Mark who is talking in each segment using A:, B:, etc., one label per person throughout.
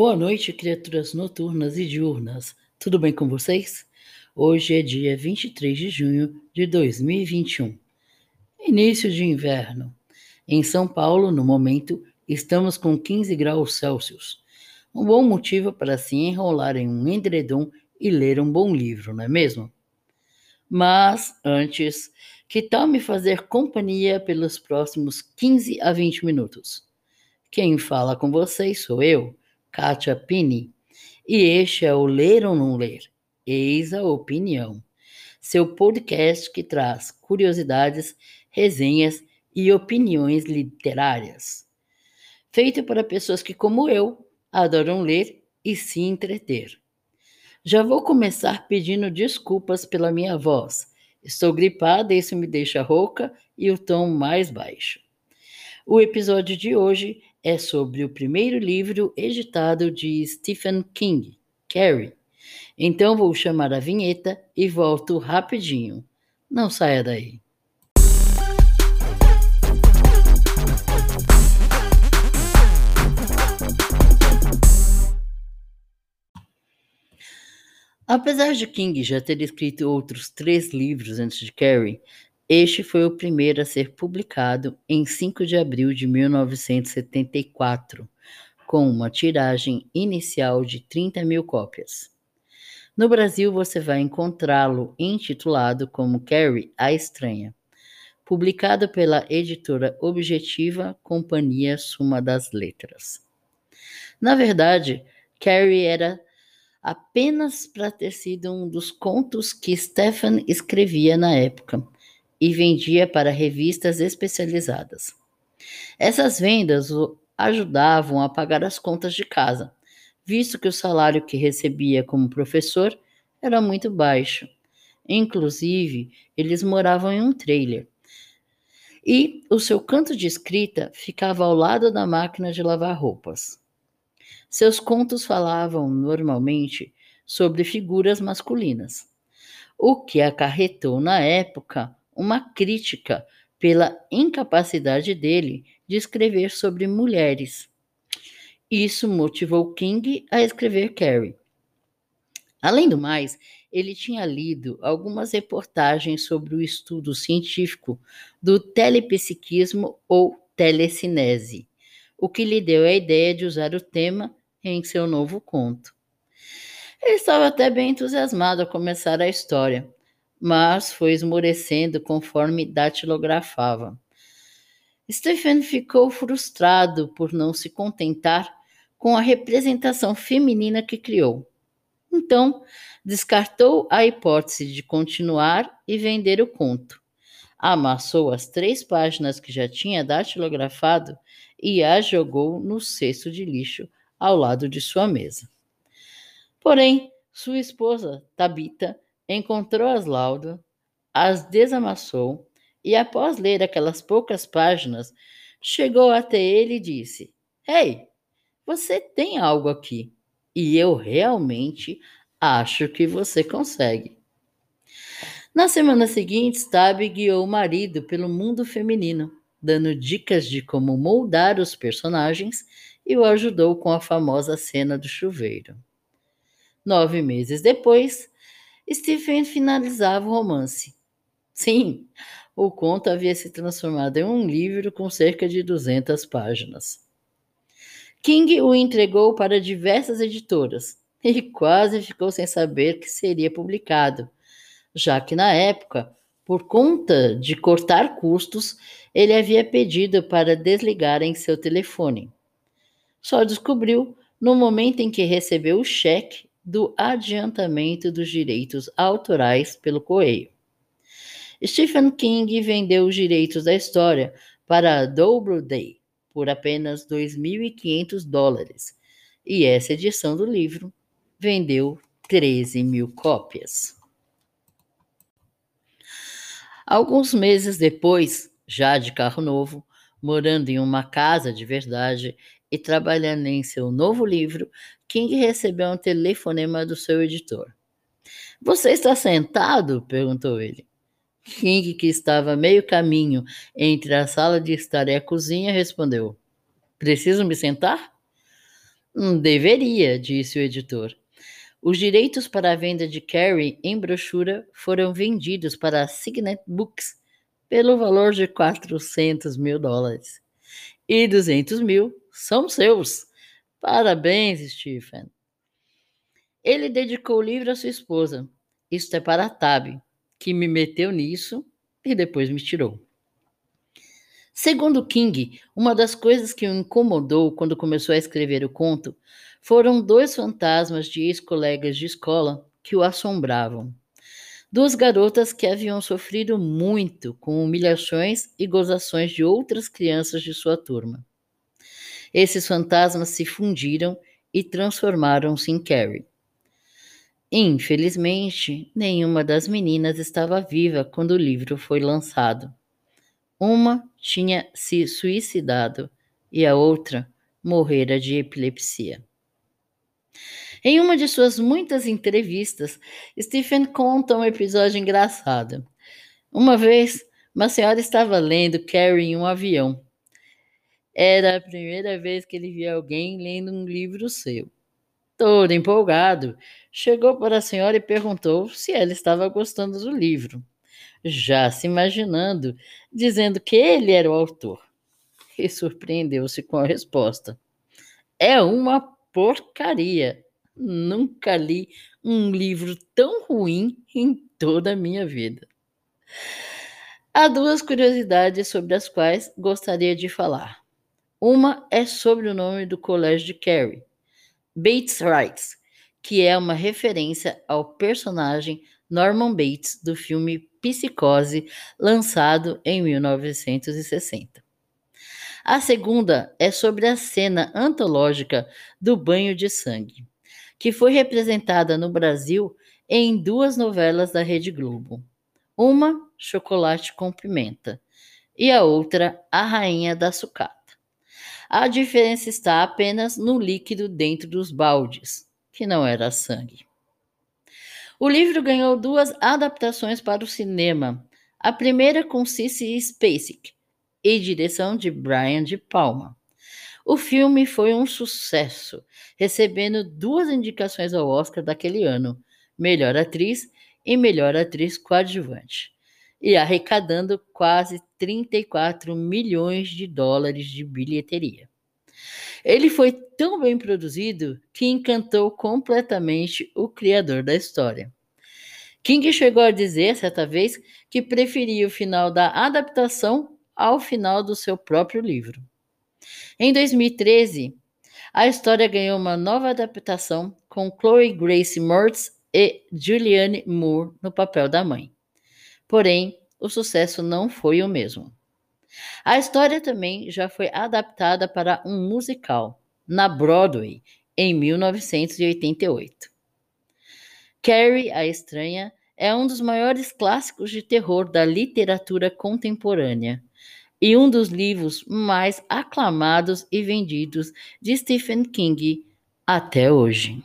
A: Boa noite, criaturas noturnas e diurnas. Tudo bem com vocês? Hoje é dia 23 de junho de 2021. Início de inverno. Em São Paulo, no momento, estamos com 15 graus Celsius. Um bom motivo para se enrolar em um edredom e ler um bom livro, não é mesmo? Mas, antes, que tal me fazer companhia pelos próximos 15 a 20 minutos? Quem fala com vocês sou eu, Kátia Pini, e este é o Ler ou Não Ler, Eis a Opinião, seu podcast que traz curiosidades, resenhas e opiniões literárias. Feito para pessoas que, como eu, adoram ler e se entreter. Já vou começar pedindo desculpas pela minha voz. Estou gripada e isso me deixa rouca e o tom mais baixo. O episódio de hoje é sobre o primeiro livro editado de Stephen King, Carrie. Então vou chamar a vinheta e volto rapidinho. Não saia daí. Apesar de King já ter escrito outros três livros antes de Carrie, este foi o primeiro a ser publicado em 5 de abril de 1974, com uma tiragem inicial de 30 mil cópias. No Brasil, você vai encontrá-lo intitulado como Carrie a Estranha, publicado pela editora Objetiva Companhia Suma das Letras. Na verdade, Carrie era apenas para ter sido um dos contos que Stephen escrevia na época e vendia para revistas especializadas. Essas vendas o ajudavam a pagar as contas de casa, visto que o salário que recebia como professor era muito baixo. Inclusive, eles moravam em um trailer. E o seu canto de escrita ficava ao lado da máquina de lavar roupas. Seus contos falavam normalmente sobre figuras masculinas, o que acarretou na época uma crítica pela incapacidade dele de escrever sobre mulheres. Isso motivou King a escrever Carrie. Além do mais, ele tinha lido algumas reportagens sobre o estudo científico do telepsiquismo ou telecinese, o que lhe deu a ideia de usar o tema em seu novo conto. Ele estava até bem entusiasmado a começar a história, mas foi esmorecendo conforme datilografava. Stephen ficou frustrado por não se contentar com a representação feminina que criou. Então, descartou a hipótese de continuar e vender o conto. Amassou as três páginas que já tinha datilografado e as jogou no cesto de lixo ao lado de sua mesa. Porém, sua esposa, Tabita, encontrou as laudas, as desamassou e, após ler aquelas poucas páginas, chegou até ele e disse: Ei, você tem algo aqui e eu realmente acho que você consegue. Na semana seguinte, Stab guiou o marido pelo mundo feminino, dando dicas de como moldar os personagens e o ajudou com a famosa cena do chuveiro. Nove meses depois, Stephen finalizava o romance. Sim, o conto havia se transformado em um livro com cerca de 200 páginas. King o entregou para diversas editoras e quase ficou sem saber que seria publicado, já que na época, por conta de cortar custos, ele havia pedido para desligarem seu telefone. Só descobriu no momento em que recebeu o cheque do adiantamento dos direitos autorais pelo correio. Stephen King vendeu os direitos da história para Doubleday por apenas 2.500 dólares, e essa edição do livro vendeu 13 mil cópias. Alguns meses depois, já de carro novo, morando em uma casa de verdade e trabalhando em seu novo livro, King recebeu um telefonema do seu editor. Você está sentado? perguntou ele. King, que estava meio caminho entre a sala de estar e a cozinha, respondeu: Preciso me sentar? Hum, deveria, disse o editor. Os direitos para a venda de Carrie em brochura foram vendidos para a Signet Books pelo valor de 400 mil dólares. E 200 mil são seus. Parabéns, Stephen. Ele dedicou o livro à sua esposa. Isto é para a Tab, que me meteu nisso e depois me tirou. Segundo King, uma das coisas que o incomodou quando começou a escrever o conto foram dois fantasmas de ex-colegas de escola que o assombravam. Duas garotas que haviam sofrido muito com humilhações e gozações de outras crianças de sua turma. Esses fantasmas se fundiram e transformaram-se em Carrie. Infelizmente, nenhuma das meninas estava viva quando o livro foi lançado. Uma tinha se suicidado e a outra morrera de epilepsia. Em uma de suas muitas entrevistas, Stephen conta um episódio engraçado. Uma vez, uma senhora estava lendo Carrie em um avião. Era a primeira vez que ele via alguém lendo um livro seu. Todo empolgado, chegou para a senhora e perguntou se ela estava gostando do livro, já se imaginando, dizendo que ele era o autor. E surpreendeu-se com a resposta: É uma porcaria. Nunca li um livro tão ruim em toda a minha vida. Há duas curiosidades sobre as quais gostaria de falar. Uma é sobre o nome do colégio de Carrie, Bates Wrights, que é uma referência ao personagem Norman Bates do filme Psicose, lançado em 1960. A segunda é sobre a cena antológica do banho de sangue que foi representada no Brasil em duas novelas da Rede Globo. Uma, Chocolate com Pimenta, e a outra, A Rainha da Sucata. A diferença está apenas no líquido dentro dos baldes, que não era sangue. O livro ganhou duas adaptações para o cinema. A primeira com Cissy Spacek e direção de Brian de Palma. O filme foi um sucesso, recebendo duas indicações ao Oscar daquele ano: melhor atriz e melhor atriz coadjuvante, e arrecadando quase 34 milhões de dólares de bilheteria. Ele foi tão bem produzido que encantou completamente o criador da história. King chegou a dizer certa vez que preferia o final da adaptação ao final do seu próprio livro. Em 2013, a história ganhou uma nova adaptação com Chloe Grace Moretz e Julianne Moore no papel da mãe. Porém, o sucesso não foi o mesmo. A história também já foi adaptada para um musical, na Broadway, em 1988. Carrie, a Estranha, é um dos maiores clássicos de terror da literatura contemporânea e um dos livros mais aclamados e vendidos de Stephen King até hoje.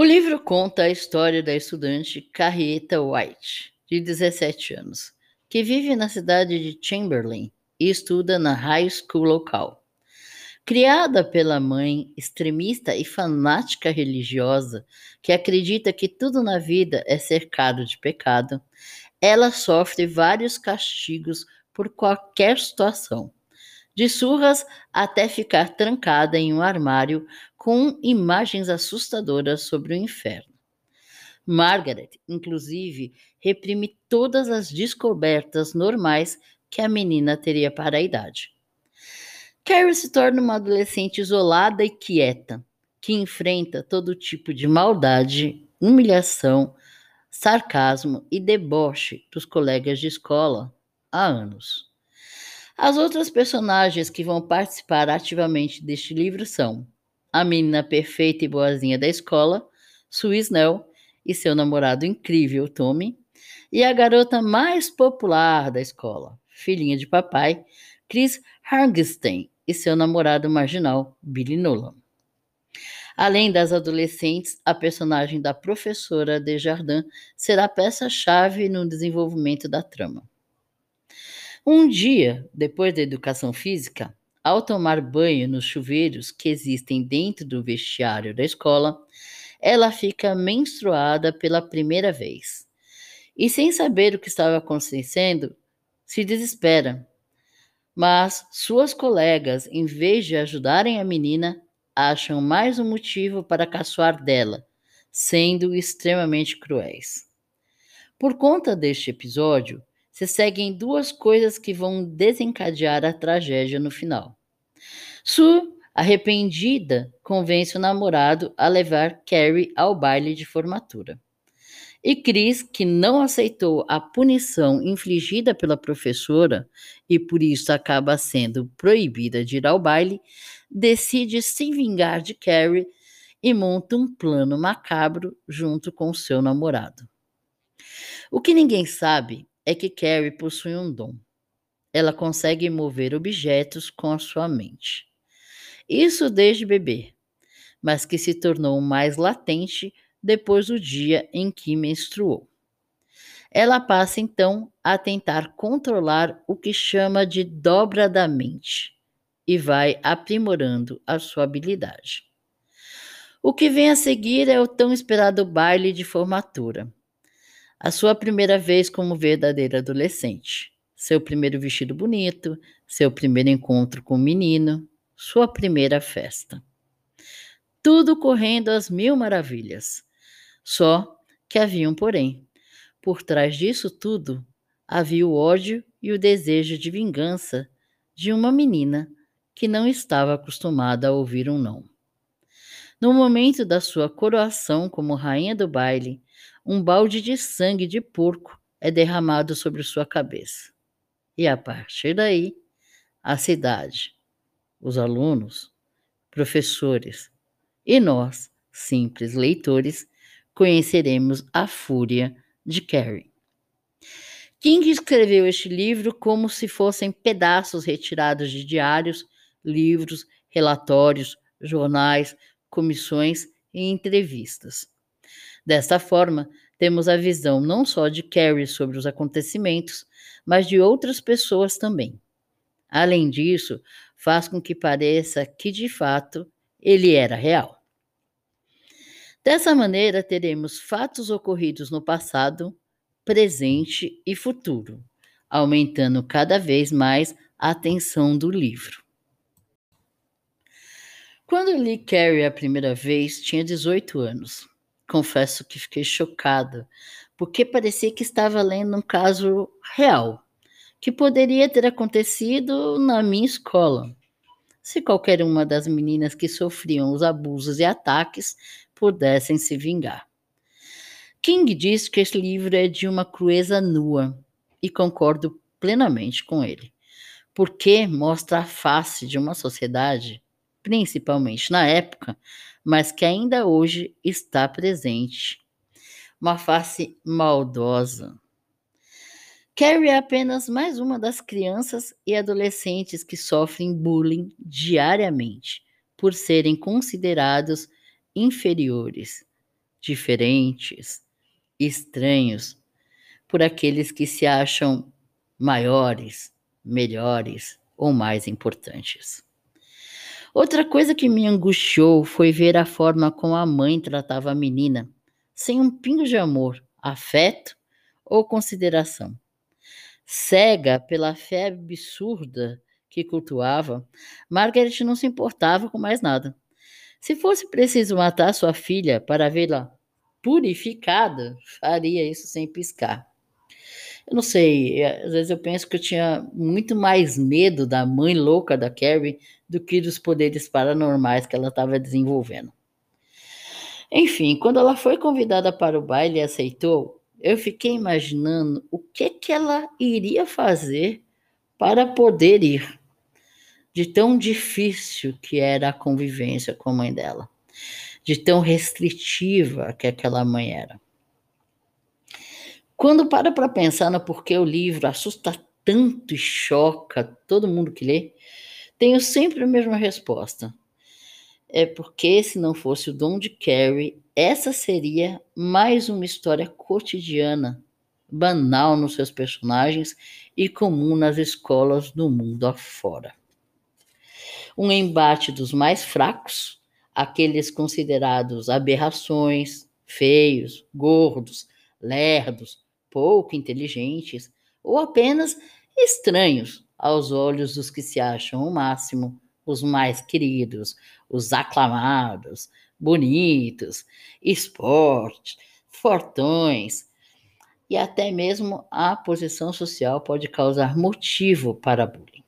A: O livro conta a história da estudante Carrieta White, de 17 anos, que vive na cidade de Chamberlain e estuda na high school local. Criada pela mãe extremista e fanática religiosa, que acredita que tudo na vida é cercado de pecado, ela sofre vários castigos por qualquer situação de surras até ficar trancada em um armário com imagens assustadoras sobre o inferno. Margaret, inclusive, reprime todas as descobertas normais que a menina teria para a idade. Carrie se torna uma adolescente isolada e quieta, que enfrenta todo tipo de maldade, humilhação, sarcasmo e deboche dos colegas de escola há anos. As outras personagens que vão participar ativamente deste livro são a menina perfeita e boazinha da escola, Sue Snell, e seu namorado incrível, Tommy, e a garota mais popular da escola, filhinha de papai, Chris Hargenstein, e seu namorado marginal, Billy Nolan. Além das adolescentes, a personagem da professora Desjardins será peça-chave no desenvolvimento da trama. Um dia, depois da educação física, ao tomar banho nos chuveiros que existem dentro do vestiário da escola, ela fica menstruada pela primeira vez. E sem saber o que estava acontecendo, se desespera. Mas suas colegas, em vez de ajudarem a menina, acham mais um motivo para caçoar dela, sendo extremamente cruéis. Por conta deste episódio, se seguem duas coisas que vão desencadear a tragédia no final. Sue, arrependida, convence o namorado a levar Carrie ao baile de formatura. E Chris, que não aceitou a punição infligida pela professora e por isso acaba sendo proibida de ir ao baile, decide se vingar de Carrie e monta um plano macabro junto com seu namorado. O que ninguém sabe é que Carrie possui um dom. Ela consegue mover objetos com a sua mente. Isso desde bebê, mas que se tornou mais latente depois do dia em que menstruou. Ela passa então a tentar controlar o que chama de dobra da mente e vai aprimorando a sua habilidade. O que vem a seguir é o tão esperado baile de formatura, a sua primeira vez como verdadeira adolescente, seu primeiro vestido bonito, seu primeiro encontro com o menino, sua primeira festa. Tudo correndo às mil maravilhas. Só que havia um porém. Por trás disso tudo havia o ódio e o desejo de vingança de uma menina que não estava acostumada a ouvir um não. No momento da sua coroação como rainha do baile, um balde de sangue de porco é derramado sobre sua cabeça. E a partir daí, a cidade, os alunos, professores e nós, simples leitores, conheceremos a fúria de Carrie. King escreveu este livro como se fossem pedaços retirados de diários, livros, relatórios, jornais, comissões e entrevistas. Desta forma, temos a visão não só de Carrie sobre os acontecimentos, mas de outras pessoas também. Além disso, faz com que pareça que, de fato, ele era real. Dessa maneira, teremos fatos ocorridos no passado, presente e futuro, aumentando cada vez mais a atenção do livro. Quando li Carrie a primeira vez, tinha 18 anos confesso que fiquei chocada, porque parecia que estava lendo um caso real, que poderia ter acontecido na minha escola. Se qualquer uma das meninas que sofriam os abusos e ataques pudessem se vingar. King diz que esse livro é de uma crueza nua, e concordo plenamente com ele, porque mostra a face de uma sociedade, principalmente na época, mas que ainda hoje está presente. Uma face maldosa. Carrie é apenas mais uma das crianças e adolescentes que sofrem bullying diariamente por serem considerados inferiores, diferentes, estranhos, por aqueles que se acham maiores, melhores ou mais importantes. Outra coisa que me angustiou foi ver a forma como a mãe tratava a menina, sem um pingo de amor, afeto ou consideração. Cega pela fé absurda que cultuava, Margaret não se importava com mais nada. Se fosse preciso matar sua filha para vê-la purificada, faria isso sem piscar. Eu não sei, é, às vezes eu penso que eu tinha muito mais medo da mãe louca da Carrie do que dos poderes paranormais que ela estava desenvolvendo. Enfim, quando ela foi convidada para o baile e aceitou, eu fiquei imaginando o que, que ela iria fazer para poder ir. De tão difícil que era a convivência com a mãe dela, de tão restritiva que aquela mãe era. Quando para para pensar no porquê o livro assusta tanto e choca todo mundo que lê, tenho sempre a mesma resposta. É porque se não fosse o dom de Carrie, essa seria mais uma história cotidiana, banal nos seus personagens e comum nas escolas do mundo afora. Um embate dos mais fracos, aqueles considerados aberrações, feios, gordos, lerdos, pouco inteligentes ou apenas estranhos aos olhos dos que se acham o máximo, os mais queridos, os aclamados, bonitos, esportes, fortões. E até mesmo a posição social pode causar motivo para bullying.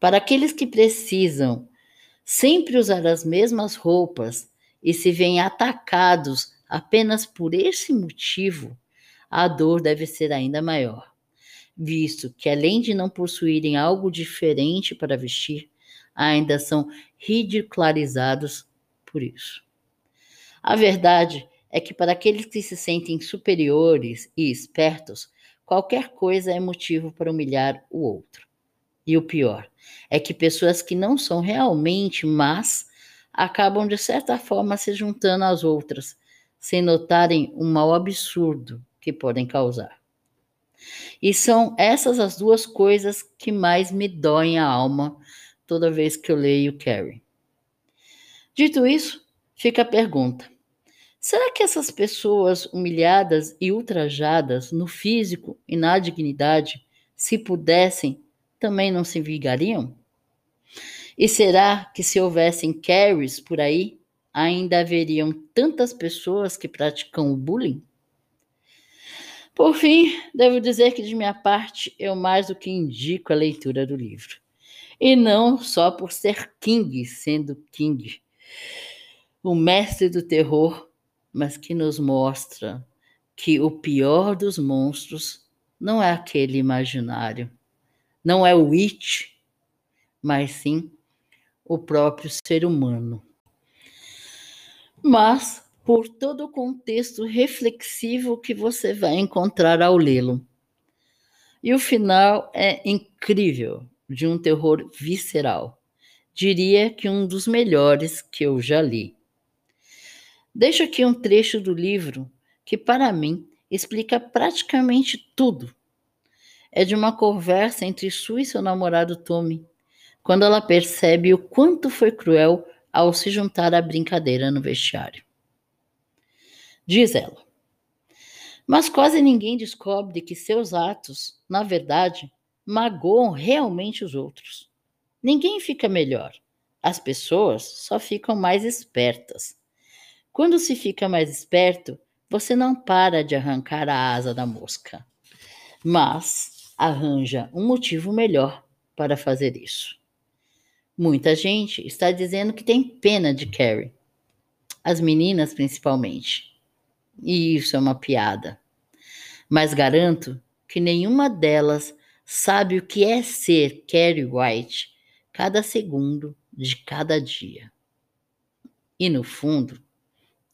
A: Para aqueles que precisam sempre usar as mesmas roupas e se veem atacados apenas por esse motivo, a dor deve ser ainda maior, visto que além de não possuírem algo diferente para vestir, ainda são ridicularizados por isso. A verdade é que para aqueles que se sentem superiores e espertos, qualquer coisa é motivo para humilhar o outro. E o pior é que pessoas que não são realmente más acabam de certa forma se juntando às outras, sem notarem o mal absurdo que podem causar. E são essas as duas coisas que mais me doem a alma toda vez que eu leio Carrie. Dito isso, fica a pergunta: será que essas pessoas humilhadas e ultrajadas no físico e na dignidade, se pudessem, também não se vingariam? E será que se houvessem Carries por aí, ainda haveriam tantas pessoas que praticam o bullying? Por fim, devo dizer que de minha parte eu mais do que indico a leitura do livro. E não só por ser King, sendo King, o mestre do terror, mas que nos mostra que o pior dos monstros não é aquele imaginário, não é o It, mas sim o próprio ser humano. Mas por todo o contexto reflexivo que você vai encontrar ao lê-lo. E o final é incrível, de um terror visceral. Diria que um dos melhores que eu já li. Deixo aqui um trecho do livro que, para mim, explica praticamente tudo. É de uma conversa entre Sue e seu namorado Tommy, quando ela percebe o quanto foi cruel ao se juntar à brincadeira no vestiário. Diz ela. Mas quase ninguém descobre que seus atos, na verdade, magoam realmente os outros. Ninguém fica melhor. As pessoas só ficam mais espertas. Quando se fica mais esperto, você não para de arrancar a asa da mosca, mas arranja um motivo melhor para fazer isso. Muita gente está dizendo que tem pena de Carrie, as meninas principalmente. E isso é uma piada. Mas garanto que nenhuma delas sabe o que é ser Carrie White cada segundo de cada dia. E no fundo,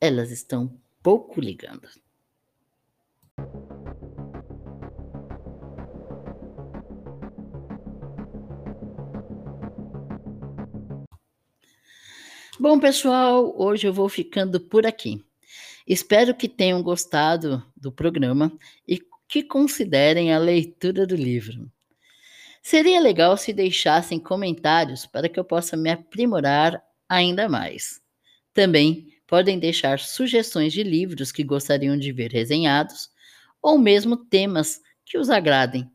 A: elas estão pouco ligando. Bom, pessoal, hoje eu vou ficando por aqui. Espero que tenham gostado do programa e que considerem a leitura do livro. Seria legal se deixassem comentários para que eu possa me aprimorar ainda mais. Também podem deixar sugestões de livros que gostariam de ver resenhados ou mesmo temas que os agradem.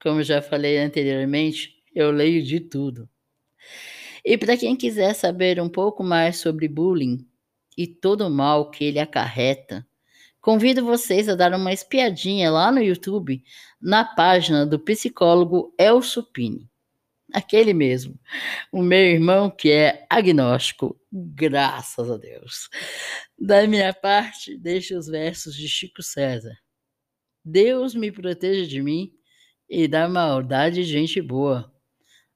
A: Como já falei anteriormente, eu leio de tudo. E para quem quiser saber um pouco mais sobre bullying e todo o mal que ele acarreta, convido vocês a dar uma espiadinha lá no YouTube na página do psicólogo Elso Pini. Aquele mesmo, o meu irmão que é agnóstico, graças a Deus. Da minha parte, deixo os versos de Chico César. Deus me proteja de mim e da maldade de gente boa,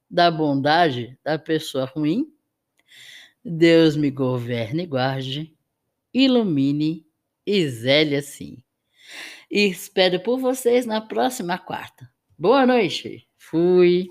A: da bondade da pessoa ruim Deus me governe e guarde, ilumine e zele assim. E espero por vocês na próxima quarta. Boa noite. Fui.